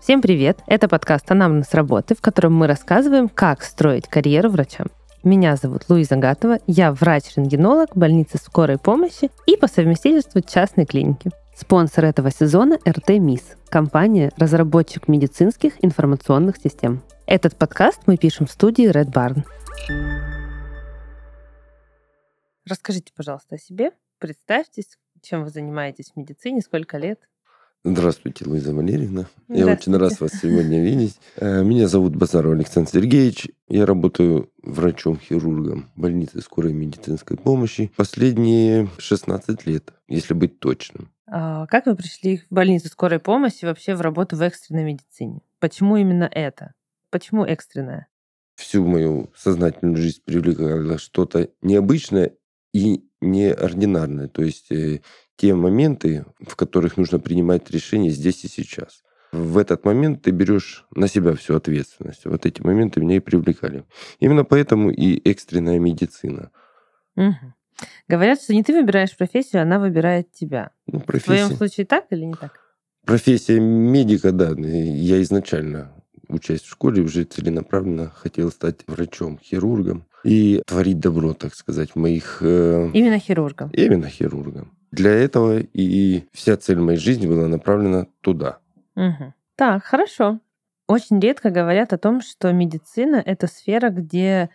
Всем привет! Это подкаст «Анамнез работы», в котором мы рассказываем, как строить карьеру врачам. Меня зовут Луиза Гатова, я врач-рентгенолог больницы скорой помощи и по совместительству частной клиники. Спонсор этого сезона – РТ МИС, компания разработчик медицинских информационных систем. Этот подкаст мы пишем в студии Red Barn. Расскажите, пожалуйста, о себе. Представьтесь, чем вы занимаетесь в медицине, сколько лет? Здравствуйте, Луиза Валерьевна. Я очень рад вас сегодня видеть. Э, меня зовут Базаров Александр Сергеевич. Я работаю врачом-хирургом больницы скорой медицинской помощи последние 16 лет, если быть точным. А как вы пришли в больницу скорой помощи вообще в работу в экстренной медицине? Почему именно это? Почему экстренная? Всю мою сознательную жизнь привлекало что-то необычное и неординарное. То есть э, те моменты, в которых нужно принимать решения здесь и сейчас. В этот момент ты берешь на себя всю ответственность. Вот эти моменты меня и привлекали. Именно поэтому и экстренная медицина. Угу. Говорят, что не ты выбираешь профессию, она выбирает тебя. Ну, профессия... В твоем случае так или не так? Профессия медика, да. Я изначально, учась в школе, уже целенаправленно хотел стать врачом, хирургом и творить добро, так сказать, моих... Э, именно хирургом? Именно хирургом. Для этого и вся цель моей жизни была направлена туда. Угу. Так, хорошо. Очень редко говорят о том, что медицина это сфера, где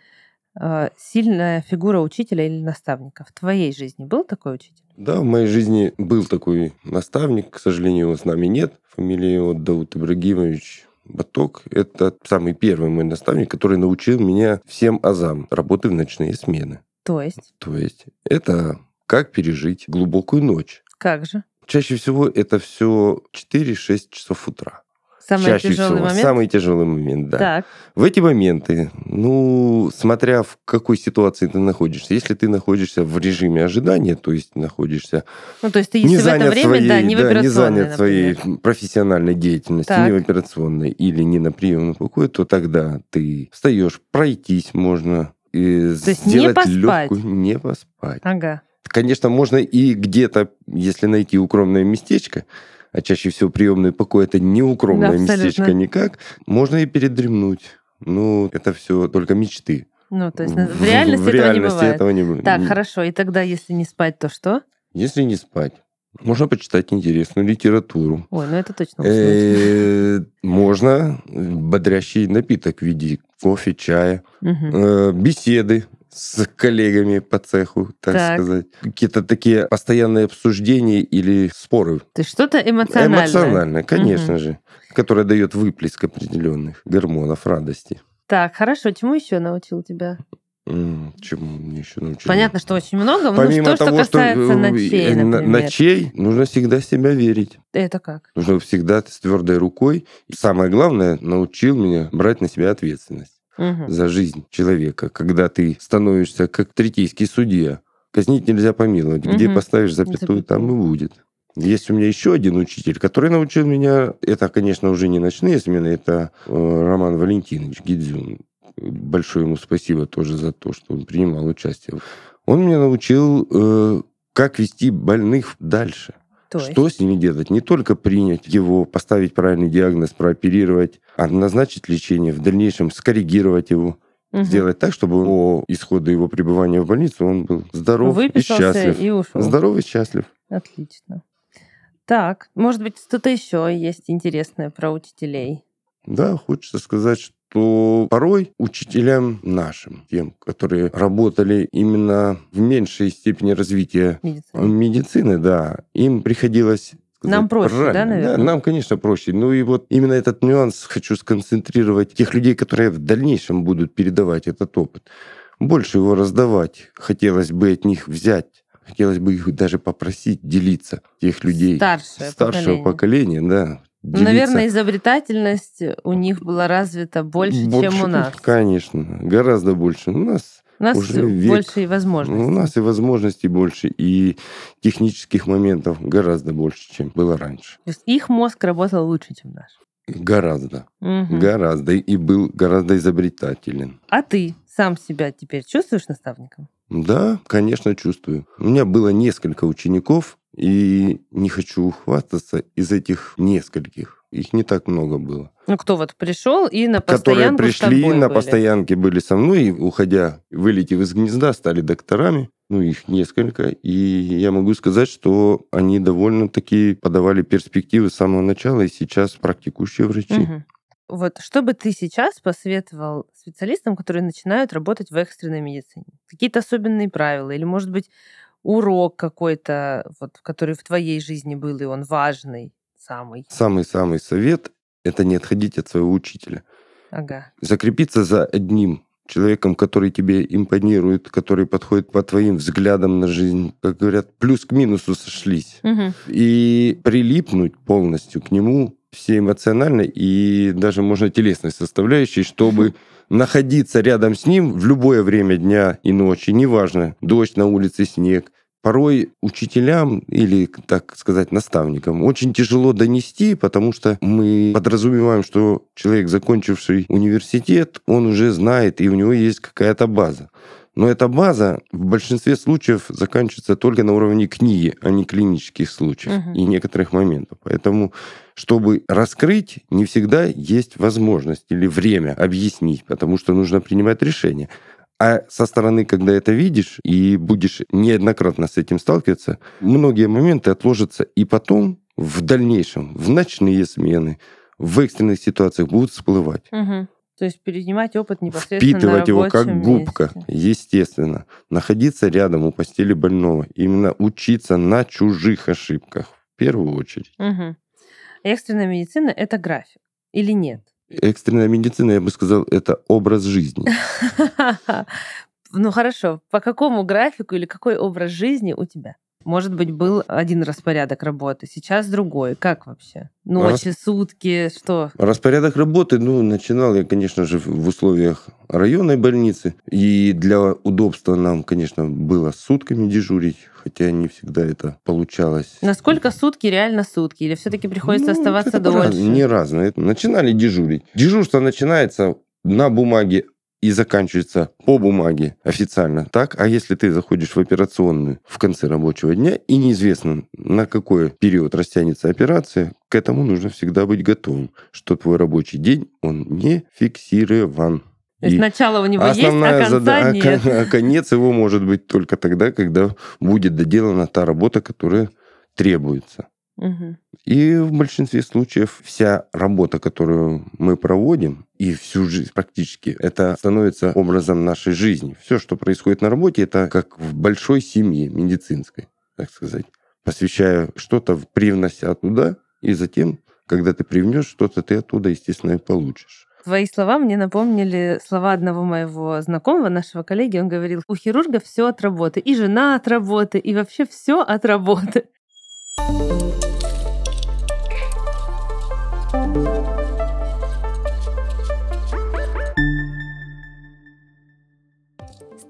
э, сильная фигура учителя или наставника. В твоей жизни был такой учитель? Да, в моей жизни был такой наставник. К сожалению, его с нами нет. Фамилия его Дауд Ибрагимович Баток – это самый первый мой наставник, который научил меня всем азам работы в ночные смены. То есть? То есть это как пережить глубокую ночь. Как же? Чаще всего это все 4-6 часов утра. Самый Чаще тяжелый всего. момент? Самый тяжелый момент, да. Так. В эти моменты, ну, смотря в какой ситуации ты находишься, если ты находишься в режиме ожидания, то есть находишься... Ну, то есть ты если в это время, своей, да, не в да, не занят например. своей профессиональной деятельностью, так. не в операционной или не на приемном покое, то тогда ты встаешь, пройтись можно, и то есть сделать не поспать. легкую... Не поспать. Ага. Конечно, можно и где-то, если найти укромное местечко, а чаще всего приемный покой это не укромное да, местечко никак, можно и передремнуть. Ну, это все только мечты. Ну, то есть в, реальности, в этого, реальности не этого не бывает. Так, хорошо. И тогда, если не спать, то что? Если не спать, можно почитать интересную литературу. Ой, ну это точно э, Можно бодрящий напиток в виде кофе, чая, э, беседы с коллегами по цеху, так, так. сказать. Какие-то такие постоянные обсуждения или споры. То есть что-то эмоциональное. Эмоциональное, конечно угу. же, которое дает выплеск определенных гормонов радости. Так, хорошо. Чему еще научил тебя? Чему мне еще научил? Понятно, что очень много. но Помимо ну, что, того, что касается что, э, ночей, например. Ночей нужно всегда себя верить. Это как? Нужно всегда с твердой рукой. И самое главное, научил меня брать на себя ответственность угу. за жизнь человека, когда ты становишься как третейский судья. Казнить нельзя помиловать. Угу. Где поставишь запятую, там и будет. Есть у меня еще один учитель, который научил меня, это, конечно, уже не ночные смены, это э, Роман Валентинович Гидзюн. Большое ему спасибо тоже за то, что он принимал участие. Он меня научил, э, как вести больных дальше. То есть? Что с ними делать? Не только принять его, поставить правильный диагноз, прооперировать, а назначить лечение, в дальнейшем скоррегировать его. Угу. Сделать так, чтобы по исходу его пребывания в больнице он был здоров Выписался и счастлив. и ушел. Здоров и счастлив. Отлично. Так, может быть, что-то еще есть интересное про учителей? Да, хочется сказать, что порой учителям нашим, тем, которые работали именно в меньшей степени развития медицины, медицины да, им приходилось сказать, нам проще, правильно. да, наверное? Да, нам, конечно, проще. Ну и вот именно этот нюанс хочу сконцентрировать тех людей, которые в дальнейшем будут передавать этот опыт. Больше его раздавать. Хотелось бы от них взять хотелось бы их даже попросить делиться, тех людей Старшее старшего поколения, поколения да, Делиться. Наверное, изобретательность у них была развита больше, больше, чем у нас. Конечно, гораздо больше. У нас у нас уже век, больше и возможностей. У нас и возможностей больше, и технических моментов гораздо больше, чем было раньше. То есть их мозг работал лучше, чем наш? Гораздо. Угу. Гораздо. И был гораздо изобретателен. А ты сам себя теперь чувствуешь наставником? Да, конечно, чувствую. У меня было несколько учеников, и не хочу хвастаться из этих нескольких. Их не так много было. Ну, кто вот пришел и на постоянку Которые пришли, на были. постоянке были со мной, и, уходя, вылетев из гнезда, стали докторами. Ну, их несколько. И я могу сказать, что они довольно-таки подавали перспективы с самого начала, и сейчас практикующие врачи. Угу. Вот что бы ты сейчас посоветовал специалистам, которые начинают работать в экстренной медицине? Какие-то особенные правила? Или, может быть, урок какой-то, вот, который в твоей жизни был, и он важный самый? Самый-самый совет – это не отходить от своего учителя. Ага. Закрепиться за одним человеком, который тебе импонирует, который подходит по твоим взглядам на жизнь, как говорят, плюс к минусу сошлись. Угу. И прилипнуть полностью к нему все эмоционально и даже можно телесной составляющей, чтобы находиться рядом с ним в любое время дня и ночи, неважно, дождь на улице, снег. Порой учителям или, так сказать, наставникам очень тяжело донести, потому что мы подразумеваем, что человек, закончивший университет, он уже знает, и у него есть какая-то база. Но эта база в большинстве случаев заканчивается только на уровне книги, а не клинических случаев Мгм. и некоторых моментов. Поэтому, чтобы раскрыть, не всегда есть возможность или время объяснить, потому что нужно принимать решение. А со стороны, когда это видишь и будешь неоднократно с этим сталкиваться, многие моменты отложатся и потом в дальнейшем, в ночные смены, в экстренных ситуациях будут всплывать. Угу. То есть перенимать опыт непосредственно Впитывать на его как губка, месте. естественно. Находиться рядом у постели больного. Именно учиться на чужих ошибках в первую очередь. Мгм. Экстренная медицина — это график или нет? Экстренная медицина, я бы сказал, это образ жизни. Ну хорошо, по какому графику или какой образ жизни у тебя? Может быть, был один распорядок работы, сейчас другой. Как вообще? Ночи, сутки, что? Распорядок работы, ну, начинал я, конечно же, в условиях районной больницы. И для удобства нам, конечно, было сутками дежурить, хотя не всегда это получалось. Насколько сутки реально сутки? Или все-таки приходится Ну, оставаться это раз- дольше? Не разно. Начинали дежурить. Дежурство начинается на бумаге и заканчивается по бумаге официально. Так, а если ты заходишь в операционную в конце рабочего дня и неизвестно, на какой период растянется операция, к этому нужно всегда быть готовым, что твой рабочий день, он не фиксирован. То есть И начало у него есть, а Основная конца зада- а нет. а конец его может быть только тогда, когда будет доделана та работа, которая требуется. И в большинстве случаев вся работа, которую мы проводим, и всю жизнь практически, это становится образом нашей жизни. Все, что происходит на работе, это как в большой семье медицинской, так сказать. Посвящая что-то, привнося туда, и затем, когда ты привнешь что-то, ты оттуда, естественно, и получишь. Твои слова мне напомнили слова одного моего знакомого, нашего коллеги. Он говорил, у хирурга все от работы, и жена от работы, и вообще все от работы.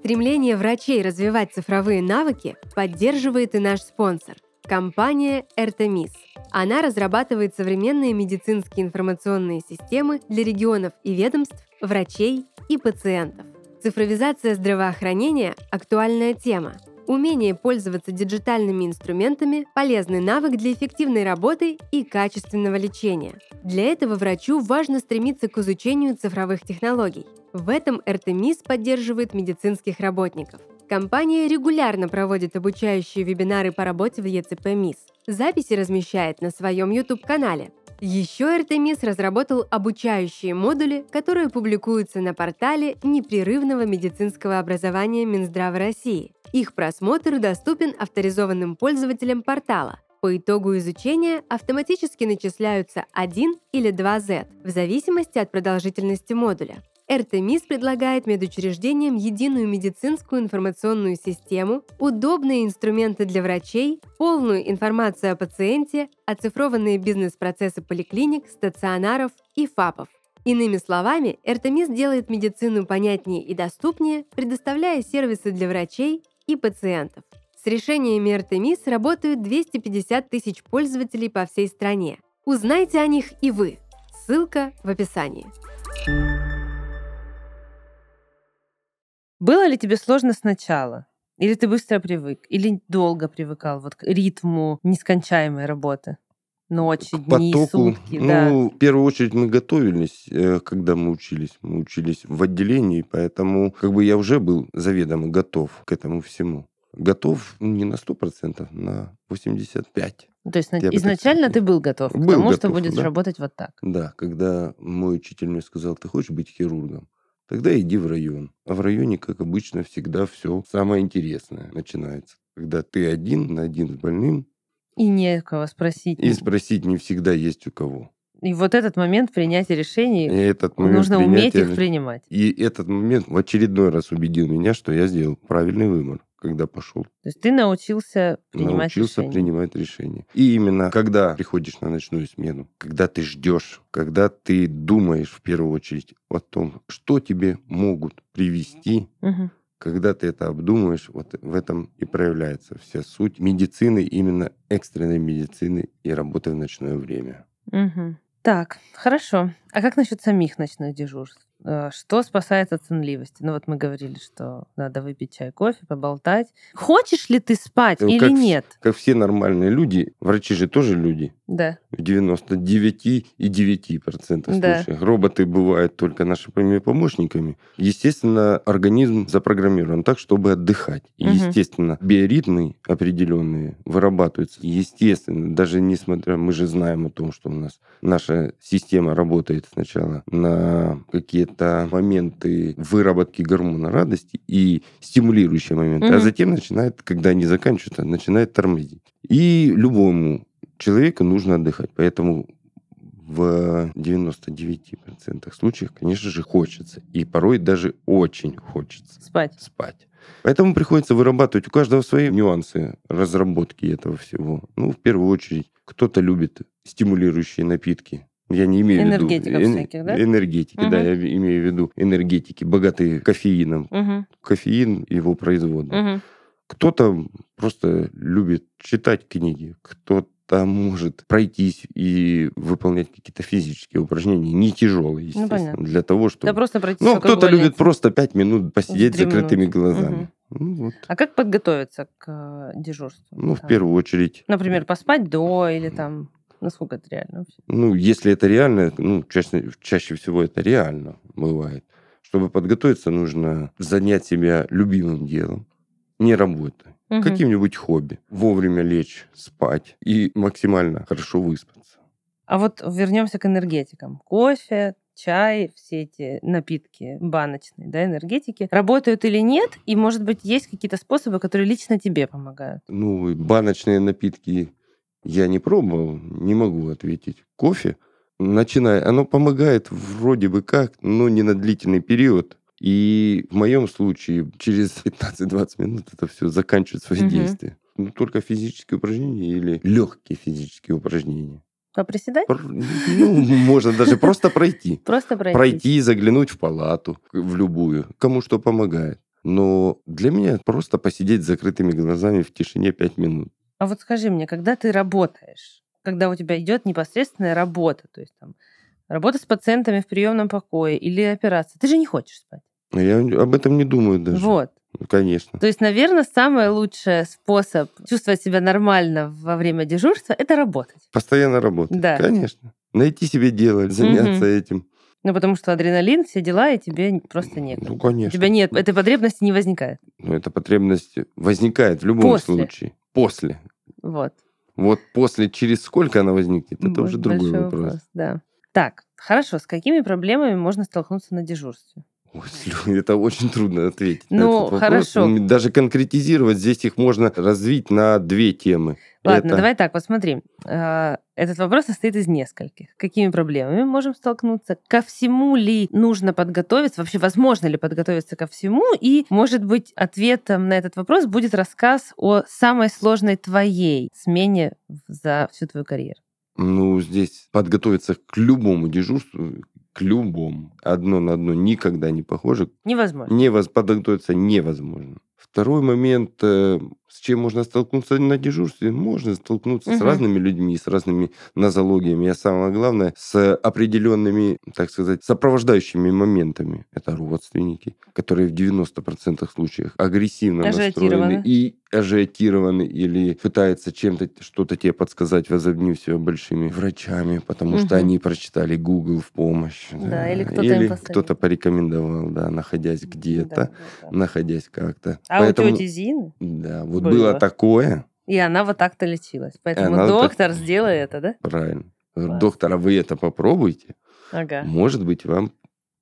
Стремление врачей развивать цифровые навыки поддерживает и наш спонсор – компания Эртемис. Она разрабатывает современные медицинские информационные системы для регионов и ведомств, врачей и пациентов. Цифровизация здравоохранения – актуальная тема. Умение пользоваться диджитальными инструментами – полезный навык для эффективной работы и качественного лечения. Для этого врачу важно стремиться к изучению цифровых технологий. В этом РТМИС поддерживает медицинских работников. Компания регулярно проводит обучающие вебинары по работе в ЕЦП МИС. Записи размещает на своем YouTube-канале. Еще РТМИС разработал обучающие модули, которые публикуются на портале непрерывного медицинского образования Минздрава России. Их просмотр доступен авторизованным пользователям портала. По итогу изучения автоматически начисляются 1 или 2 Z в зависимости от продолжительности модуля. РТМИС предлагает медучреждениям единую медицинскую информационную систему, удобные инструменты для врачей, полную информацию о пациенте, оцифрованные бизнес-процессы поликлиник, стационаров и ФАПов. Иными словами, РТМИС делает медицину понятнее и доступнее, предоставляя сервисы для врачей и пациентов. С решениями РТМИС работают 250 тысяч пользователей по всей стране. Узнайте о них и вы. Ссылка в описании. Было ли тебе сложно сначала? Или ты быстро привык? Или долго привыкал вот к ритму нескончаемой работы? Ночи, к дни, потоку, сутки, ну, да. в первую очередь мы готовились, э, когда мы учились. Мы учились в отделении, поэтому как бы я уже был заведомо готов к этому всему. Готов не на 100%, на 85%. То есть я изначально ты был готов был к тому, готов, что будешь да. работать вот так? Да, когда мой учитель мне сказал, ты хочешь быть хирургом? Тогда иди в район. А в районе, как обычно, всегда все самое интересное начинается. Когда ты один на один с больным. И не кого спросить. И спросить не всегда есть у кого. И вот этот момент принятия решений, и этот момент нужно принятия... уметь их принимать. И этот момент в очередной раз убедил меня, что я сделал правильный выбор когда пошел. То есть ты научился принимать научился решения. принимать решения. И именно когда приходишь на ночную смену, когда ты ждешь, когда ты думаешь в первую очередь о том, что тебе могут привести, угу. когда ты это обдумываешь, вот в этом и проявляется вся суть медицины, именно экстренной медицины и работы в ночное время. Угу. Так, хорошо. А как насчет самих ночных дежурств? Э, что спасает от сонливости? Ну вот мы говорили, что надо выпить чай, кофе, поболтать. Хочешь ли ты спать ну, или как, нет? Как все нормальные люди, врачи же тоже люди. Да. В 99,9% да. случаев. Роботы бывают только нашими помощниками. Естественно, организм запрограммирован так, чтобы отдыхать. И, угу. естественно, биоритмы определенные вырабатываются. Естественно, даже несмотря, мы же знаем о том, что у нас наша система работает сначала на какие-то моменты выработки гормона радости и стимулирующие моменты, угу. а затем начинает, когда они заканчиваются, начинает тормозить. И любому человеку нужно отдыхать. Поэтому в 99% случаев, конечно же, хочется. И порой даже очень хочется. Спать. Спать. Поэтому приходится вырабатывать у каждого свои нюансы разработки этого всего. Ну, в первую очередь, кто-то любит стимулирующие напитки. Я не имею Энергетиков в виду... всяких, да? Энергетики, угу. да, я имею в виду энергетики, богатые кофеином. Угу. Кофеин его производный. Угу. Кто-то просто любит читать книги, кто-то там может пройтись и выполнять какие-то физические упражнения, не тяжелые, ну, естественно, ну, для того, чтобы... Да просто пройти Ну, кто-то любит просто пять минут посидеть с закрытыми глазами. Угу. Ну, вот. А как подготовиться к э, дежурству? Ну, там? в первую очередь... Например, поспать до или там... Насколько это реально? Ну, если это реально, ну, чаще, чаще всего это реально бывает. Чтобы подготовиться, нужно занять себя любимым делом, не работой угу. каким-нибудь хобби, вовремя лечь, спать и максимально хорошо выспаться. А вот вернемся к энергетикам. Кофе, чай, все эти напитки баночные, да, энергетики, работают или нет? И, может быть, есть какие-то способы, которые лично тебе помогают? Ну, баночные напитки я не пробовал, не могу ответить. Кофе, начиная, оно помогает вроде бы как, но не на длительный период. И в моем случае через 15-20 минут это все заканчивает свои угу. действия. Ну, только физические упражнения или легкие физические упражнения. Поприседать? Ну, можно даже просто пройти. Просто пройти. Пройти, заглянуть в палату, в любую, кому что помогает. Но для меня просто посидеть с закрытыми глазами в тишине 5 минут. А вот скажи мне, когда ты работаешь, когда у тебя идет непосредственная работа, то есть там работа с пациентами в приемном покое или операция, ты же не хочешь спать. Я об этом не думаю даже. Вот. Конечно. То есть, наверное, самый лучший способ чувствовать себя нормально во время дежурства – это работать. Постоянно работать. Да. Конечно. Найти себе дело, заняться угу. этим. Ну, потому что адреналин, все дела, и тебе просто нет. Ну, конечно. У тебя нет, этой потребности не возникает. Ну, эта потребность возникает в любом после. случае. После. Вот. Вот после, через сколько она возникнет, это вот уже другой вопрос. вопрос. Да. Так, хорошо. С какими проблемами можно столкнуться на дежурстве? Это очень трудно ответить. Ну, хорошо. Даже конкретизировать здесь их можно развить на две темы. Ладно, Это... давай так, вот смотри. А, этот вопрос состоит из нескольких. Какими проблемами можем столкнуться? Ко всему ли нужно подготовиться? Вообще, возможно ли подготовиться ко всему? И, может быть, ответом на этот вопрос будет рассказ о самой сложной твоей смене за всю твою карьеру. Ну, здесь подготовиться к любому дежурству, к любому. Одно на одно никогда не похоже. Невозможно. Невоз... Подготовиться невозможно. Второй момент, э, С чем можно столкнуться на дежурстве? Можно столкнуться угу. с разными людьми, с разными нозологиями, а самое главное, с определенными, так сказать, сопровождающими моментами. Это родственники, которые в 90% случаев агрессивно настроены и ажиотированы или пытаются чем-то что-то тебе подсказать, возобнив себя большими врачами, потому угу. что они прочитали Google в помощь. Да, да. или кто-то или кто-то порекомендовал, да, находясь где-то, да, да, да. находясь как-то. А Поэтому, у тети Зины? Да, вот было, было такое. И она вот так-то лечилась. Поэтому она доктор, так... сделай это, да? Правильно. Класс. Доктор, а вы это попробуйте. Ага. Может быть, вам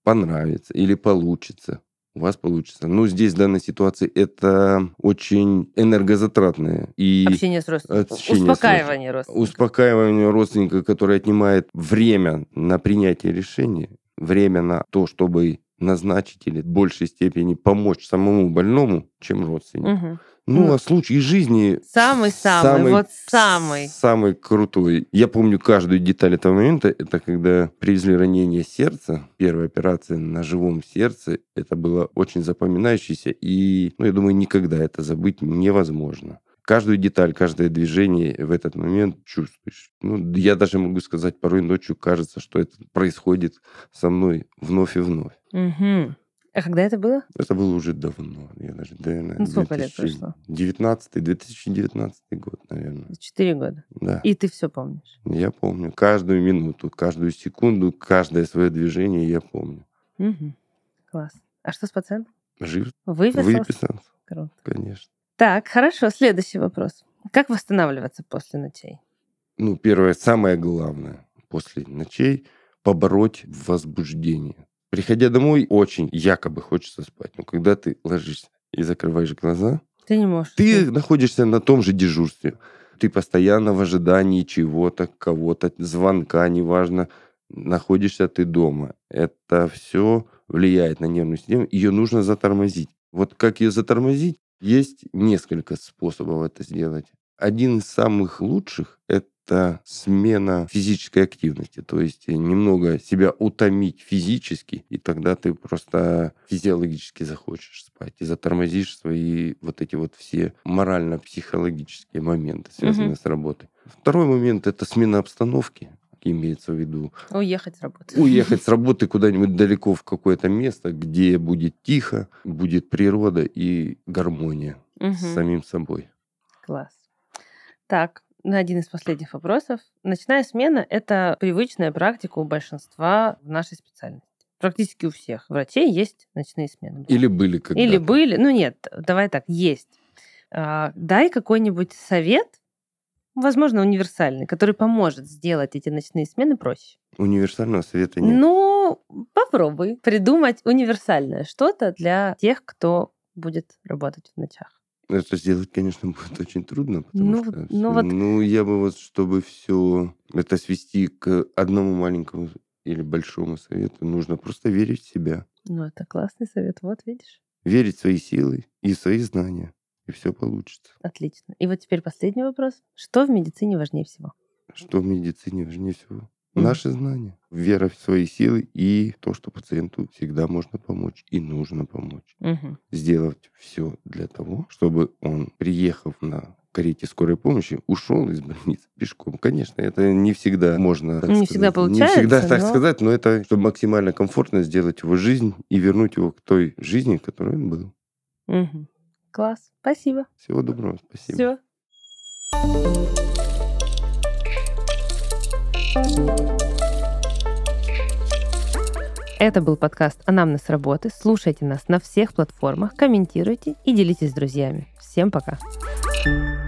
понравится или получится у вас получится. Но здесь в данной ситуации это очень энергозатратное. И общение с родственником. Общение успокаивание с родственника. Успокаивание родственника, которое отнимает время на принятие решения, время на то, чтобы назначить или в большей степени помочь самому больному, чем родственнику. Угу. Ну, а случай жизни... Самый-самый, вот самый. Самый крутой. Я помню каждую деталь этого момента. Это когда привезли ранение сердца, первая операция на живом сердце. Это было очень запоминающееся. И, ну, я думаю, никогда это забыть невозможно каждую деталь, каждое движение в этот момент чувствуешь. Ну, я даже могу сказать, порой ночью кажется, что это происходит со мной вновь и вновь. Угу. А когда это было? Это было уже давно. Я даже, наверное, ну, сколько 2000... лет прошло? 19 2019 год, наверное. Четыре года? Да. И ты все помнишь? Я помню. Каждую минуту, каждую секунду, каждое свое движение я помню. Угу. Класс. А что с пациентом? Жив. Выписался? Выписался. Круто. Конечно. Так, хорошо. Следующий вопрос. Как восстанавливаться после ночей? Ну, первое, самое главное после ночей – побороть возбуждение. Приходя домой, очень якобы хочется спать. Но когда ты ложишься и закрываешь глаза, ты не можешь. Ты находишься на том же дежурстве. Ты постоянно в ожидании чего-то, кого-то, звонка, неважно, находишься ты дома. Это все влияет на нервную систему. Ее нужно затормозить. Вот как ее затормозить? Есть несколько способов это сделать. Один из самых лучших – это смена физической активности. То есть немного себя утомить физически, и тогда ты просто физиологически захочешь спать. И затормозишь свои вот эти вот все морально-психологические моменты, связанные угу. с работой. Второй момент – это смена обстановки имеется в виду. Уехать с работы. Уехать с работы куда-нибудь далеко в какое-то место, где будет тихо, будет природа и гармония угу. с самим собой. Класс. Так, на один из последних вопросов. Ночная смена – это привычная практика у большинства в нашей специальности. Практически у всех врачей есть ночные смены. Или были когда-то. Или были. Ну нет, давай так, есть. А, дай какой-нибудь совет, возможно, универсальный, который поможет сделать эти ночные смены проще. Универсального совета нет. Ну, попробуй придумать универсальное что-то для тех, кто будет работать в ночах. Это сделать, конечно, будет очень трудно, потому ну, что ну, вот... ну я бы вот, чтобы все это свести к одному маленькому или большому совету, нужно просто верить в себя. Ну, это классный совет, вот видишь. Верить в свои силы и в свои знания и все получится. Отлично. И вот теперь последний вопрос. Что в медицине важнее всего? Что в медицине важнее всего? Наши знания, вера в свои силы и то, что пациенту всегда можно помочь и нужно помочь. Mm-hmm. Сделать все для того, чтобы он, приехав на карете скорой помощи, ушел из больницы пешком. Конечно, это не всегда можно. Так не сказать, всегда получается. Не всегда но... так сказать, но это чтобы максимально комфортно сделать его жизнь и вернуть его к той жизни, которой он был. Угу. Класс. Спасибо. Всего доброго. Спасибо. Все. Это был подкаст «Анамнез работы». Слушайте нас на всех платформах, комментируйте и делитесь с друзьями. Всем пока. thank